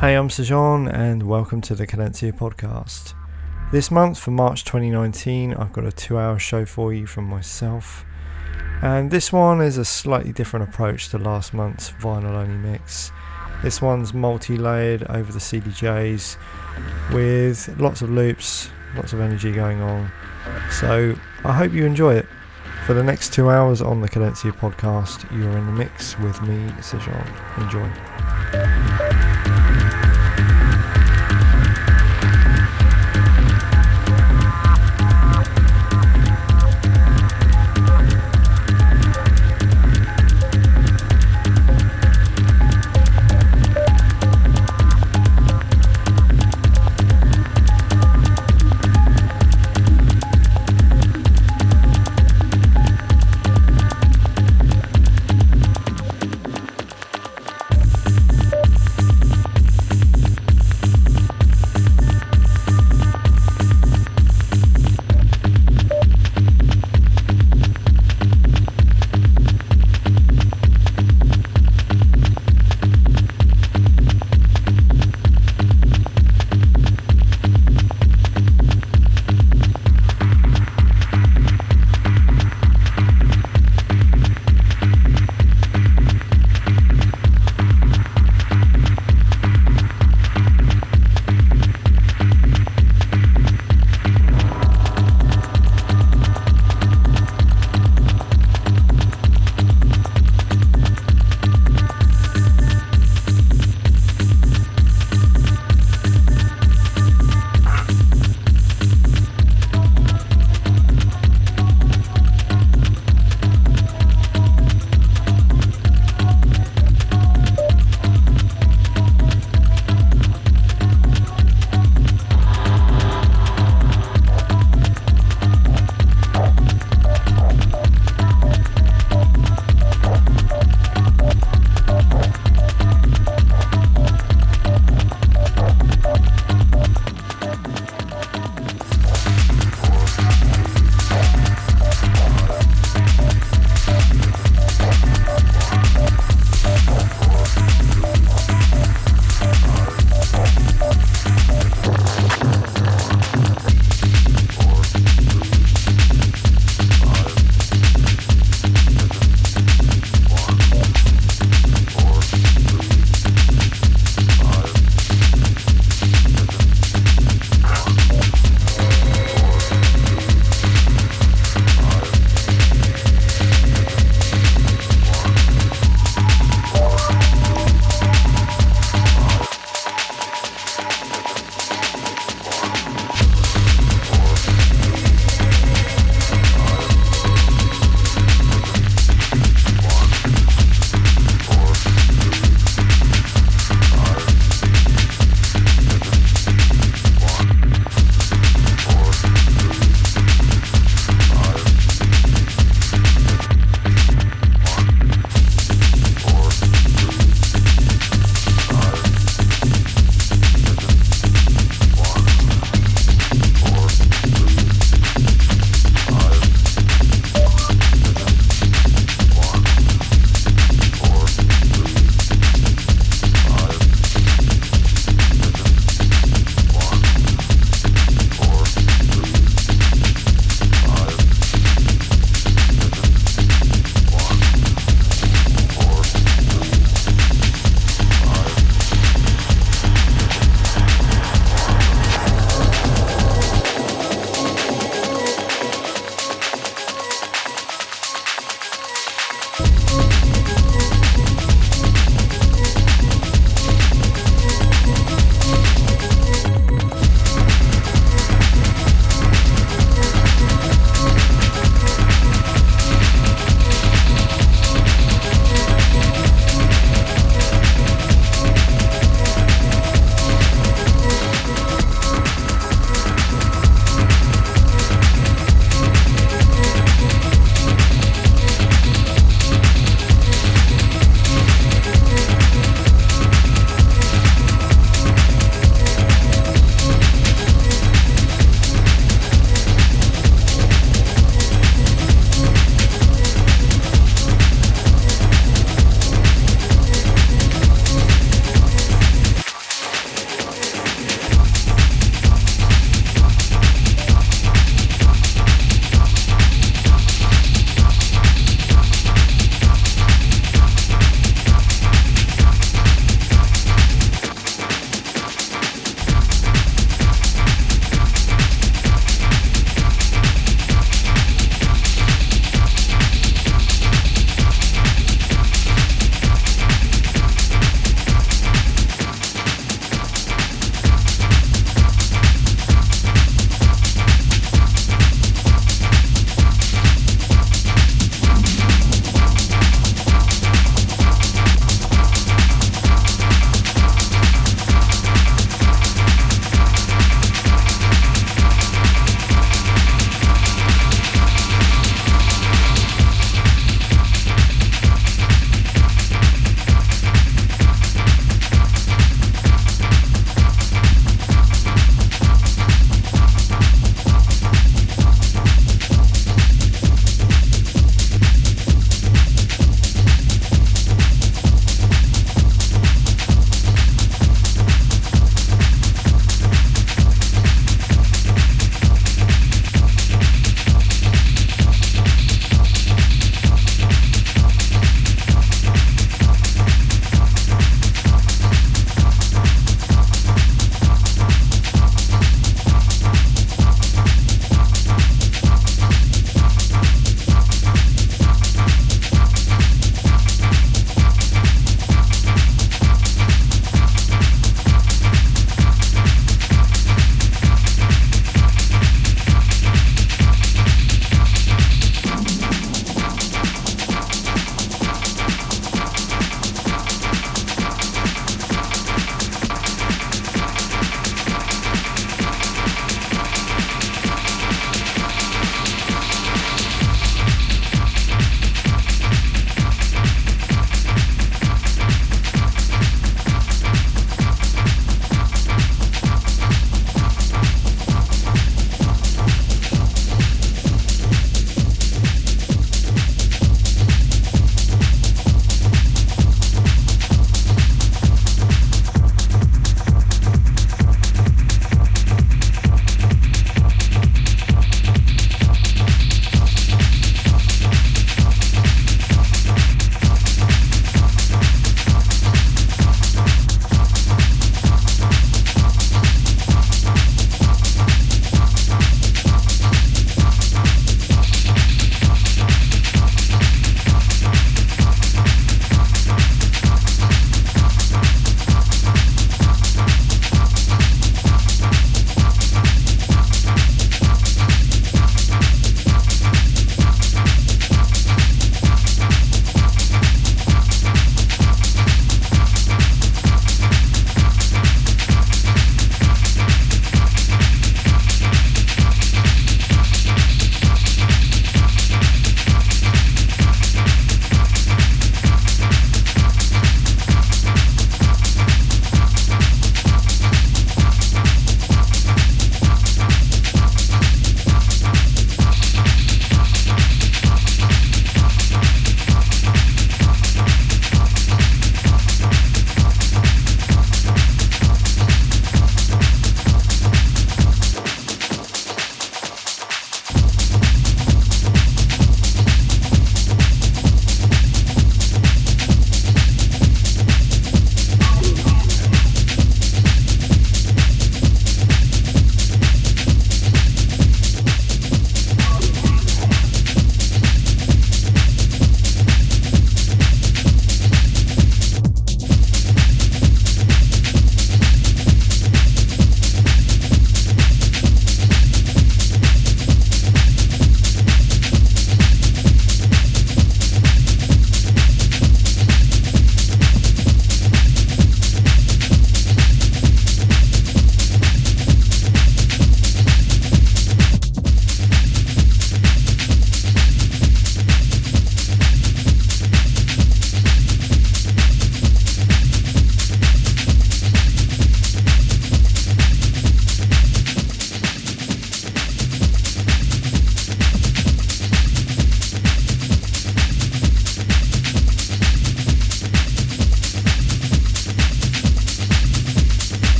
Hey, I'm Sejan, and welcome to the Cadencia podcast. This month, for March 2019, I've got a two hour show for you from myself. And this one is a slightly different approach to last month's vinyl only mix. This one's multi layered over the CDJs with lots of loops, lots of energy going on. So I hope you enjoy it. For the next two hours on the Cadencia podcast, you're in the mix with me, Sejan. Enjoy.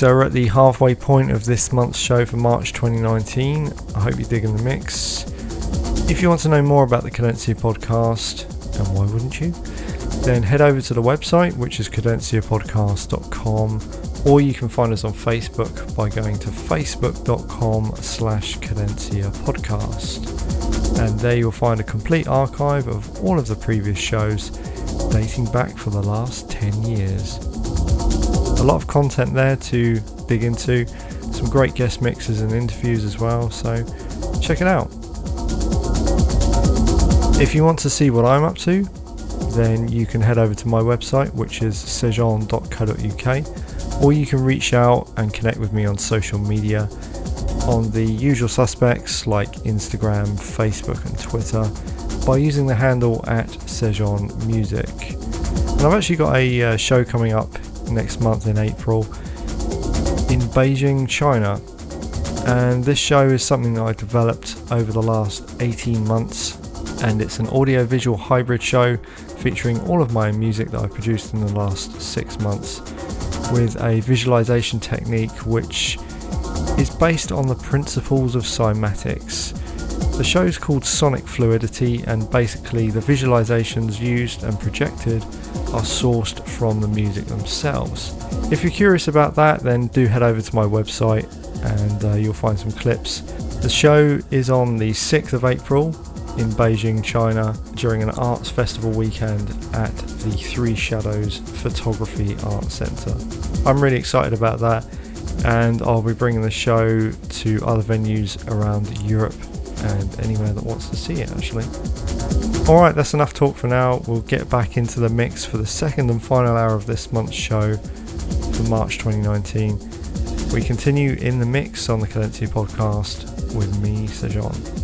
So we're at the halfway point of this month's show for March 2019. I hope you're digging the mix. If you want to know more about the Cadencia podcast, and why wouldn't you, then head over to the website, which is cadenciapodcast.com, or you can find us on Facebook by going to facebook.com slash cadencia podcast. And there you'll find a complete archive of all of the previous shows dating back for the last 10 years. A lot of content there to dig into, some great guest mixes and interviews as well, so check it out. If you want to see what I'm up to, then you can head over to my website, which is sejan.co.uk, or you can reach out and connect with me on social media on the usual suspects like Instagram, Facebook, and Twitter by using the handle at Sejan Music. And I've actually got a uh, show coming up next month in April in Beijing, China. And this show is something that I developed over the last 18 months and it's an audio-visual hybrid show featuring all of my music that I've produced in the last six months with a visualization technique which is based on the principles of cymatics. The show is called Sonic Fluidity and basically the visualizations used and projected are sourced from the music themselves. If you're curious about that then do head over to my website and uh, you'll find some clips. The show is on the 6th of April in Beijing, China, during an arts festival weekend at the Three Shadows Photography Art Centre. I'm really excited about that, and I'll be bringing the show to other venues around Europe and anywhere that wants to see it actually. Alright, that's enough talk for now. We'll get back into the mix for the second and final hour of this month's show for March 2019. We continue in the mix on the Cadencia podcast with me, Sejan.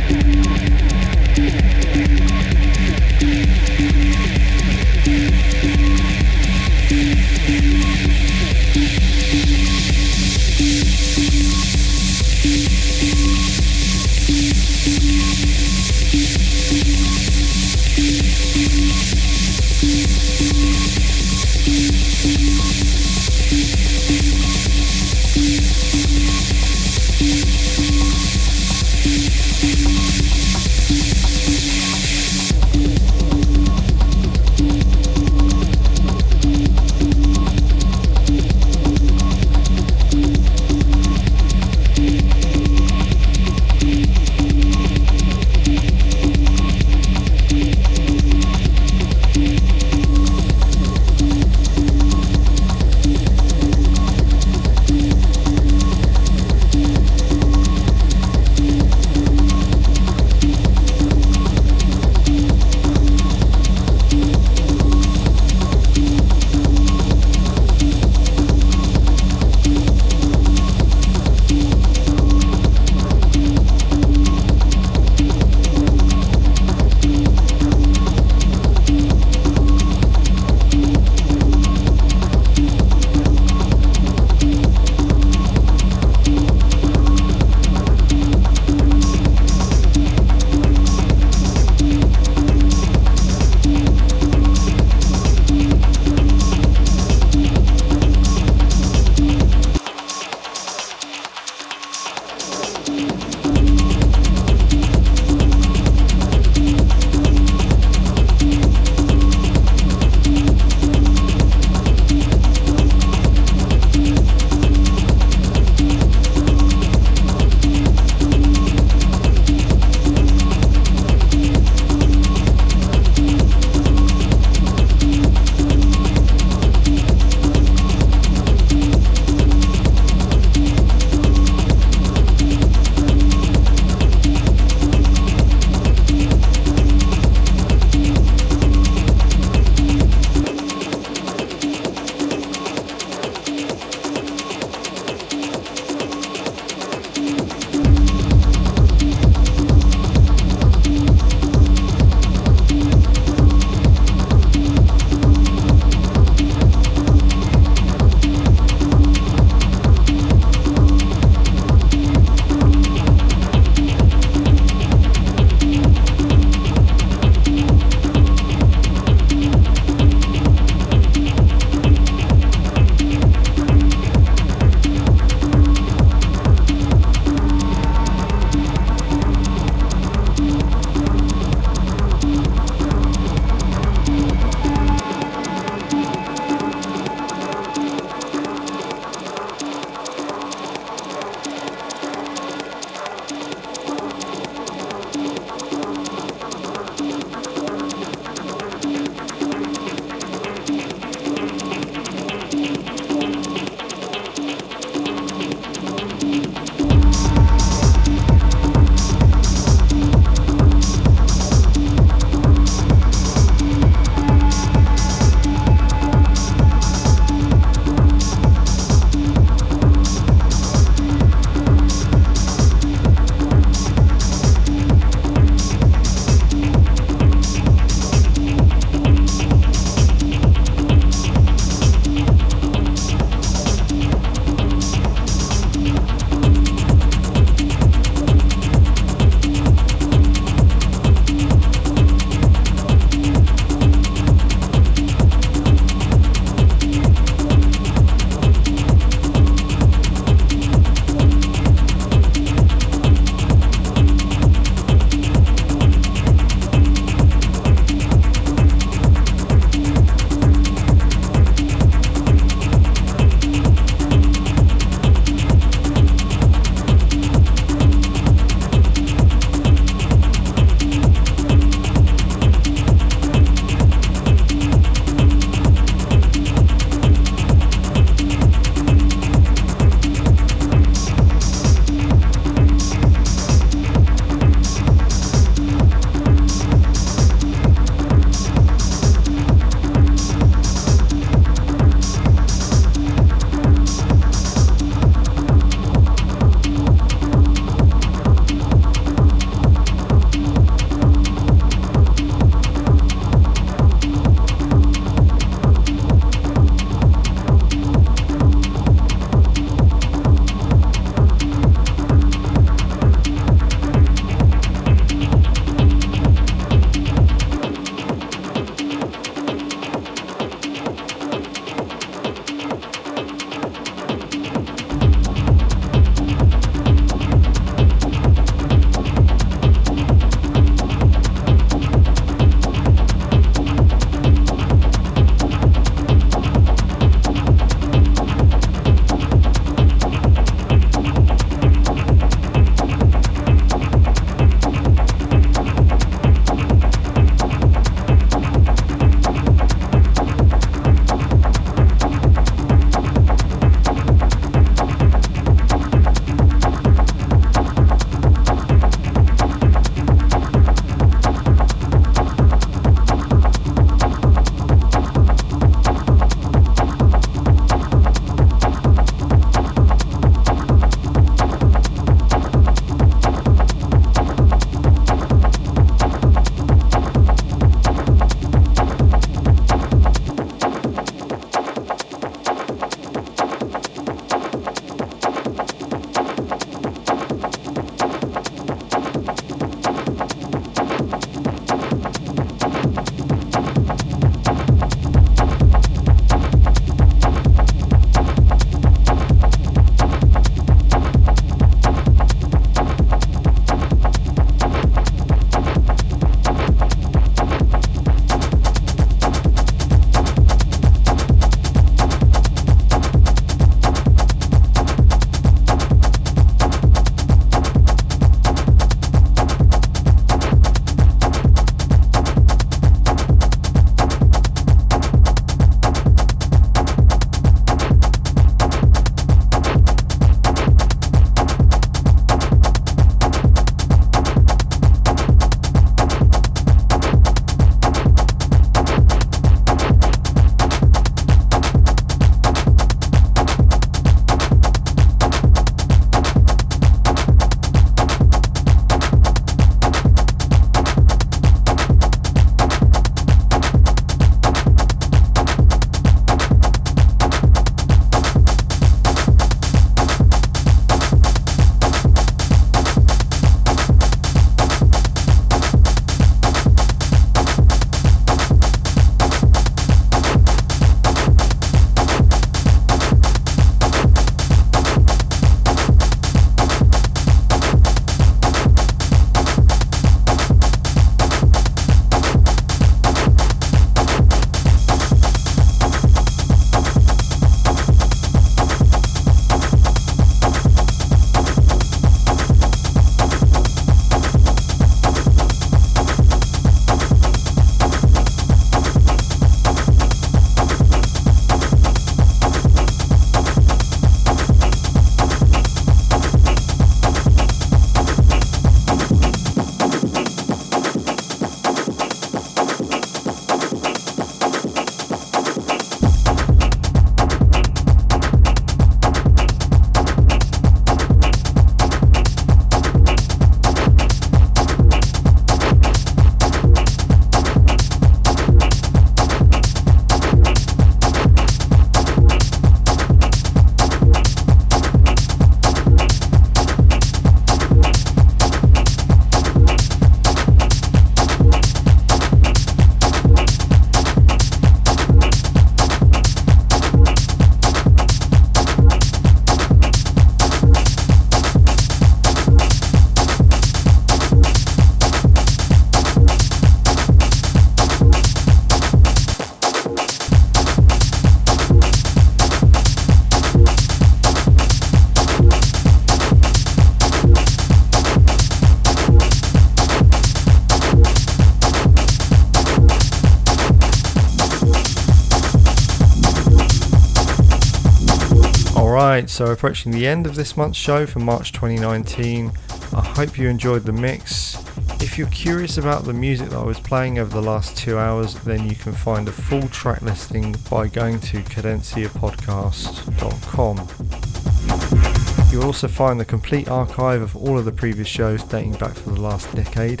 So approaching the end of this month's show for March 2019. I hope you enjoyed the mix. If you're curious about the music that I was playing over the last two hours, then you can find a full track listing by going to cadenciapodcast.com. You'll also find the complete archive of all of the previous shows dating back for the last decade,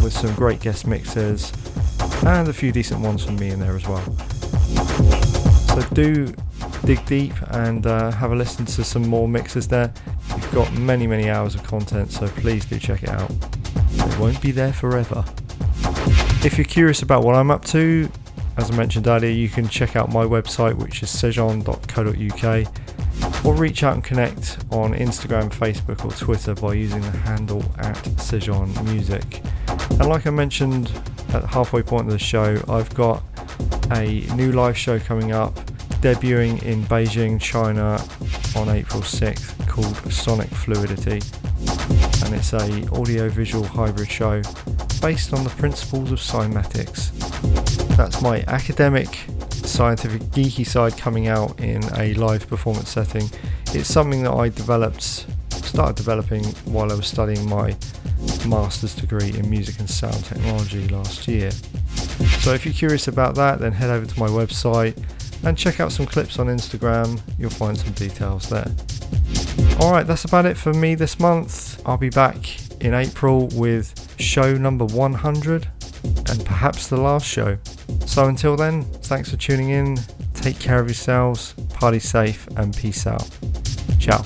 with some great guest mixes and a few decent ones from me in there as well. So do dig deep and uh, have a listen to some more mixes there. You've got many, many hours of content, so please do check it out. It won't be there forever. If you're curious about what I'm up to, as I mentioned earlier, you can check out my website, which is sejon.co.uk, or reach out and connect on Instagram, Facebook, or Twitter by using the handle at Sejon Music. And like I mentioned at halfway point of the show, I've got a new live show coming up debuting in Beijing, China on April 6th called Sonic Fluidity and it's a audio-visual hybrid show based on the principles of cymatics. That's my academic, scientific, geeky side coming out in a live performance setting. It's something that I developed, started developing while I was studying my master's degree in music and sound technology last year. So if you're curious about that, then head over to my website and check out some clips on Instagram. You'll find some details there. Alright, that's about it for me this month. I'll be back in April with show number 100 and perhaps the last show. So until then, thanks for tuning in. Take care of yourselves, party safe, and peace out. Ciao.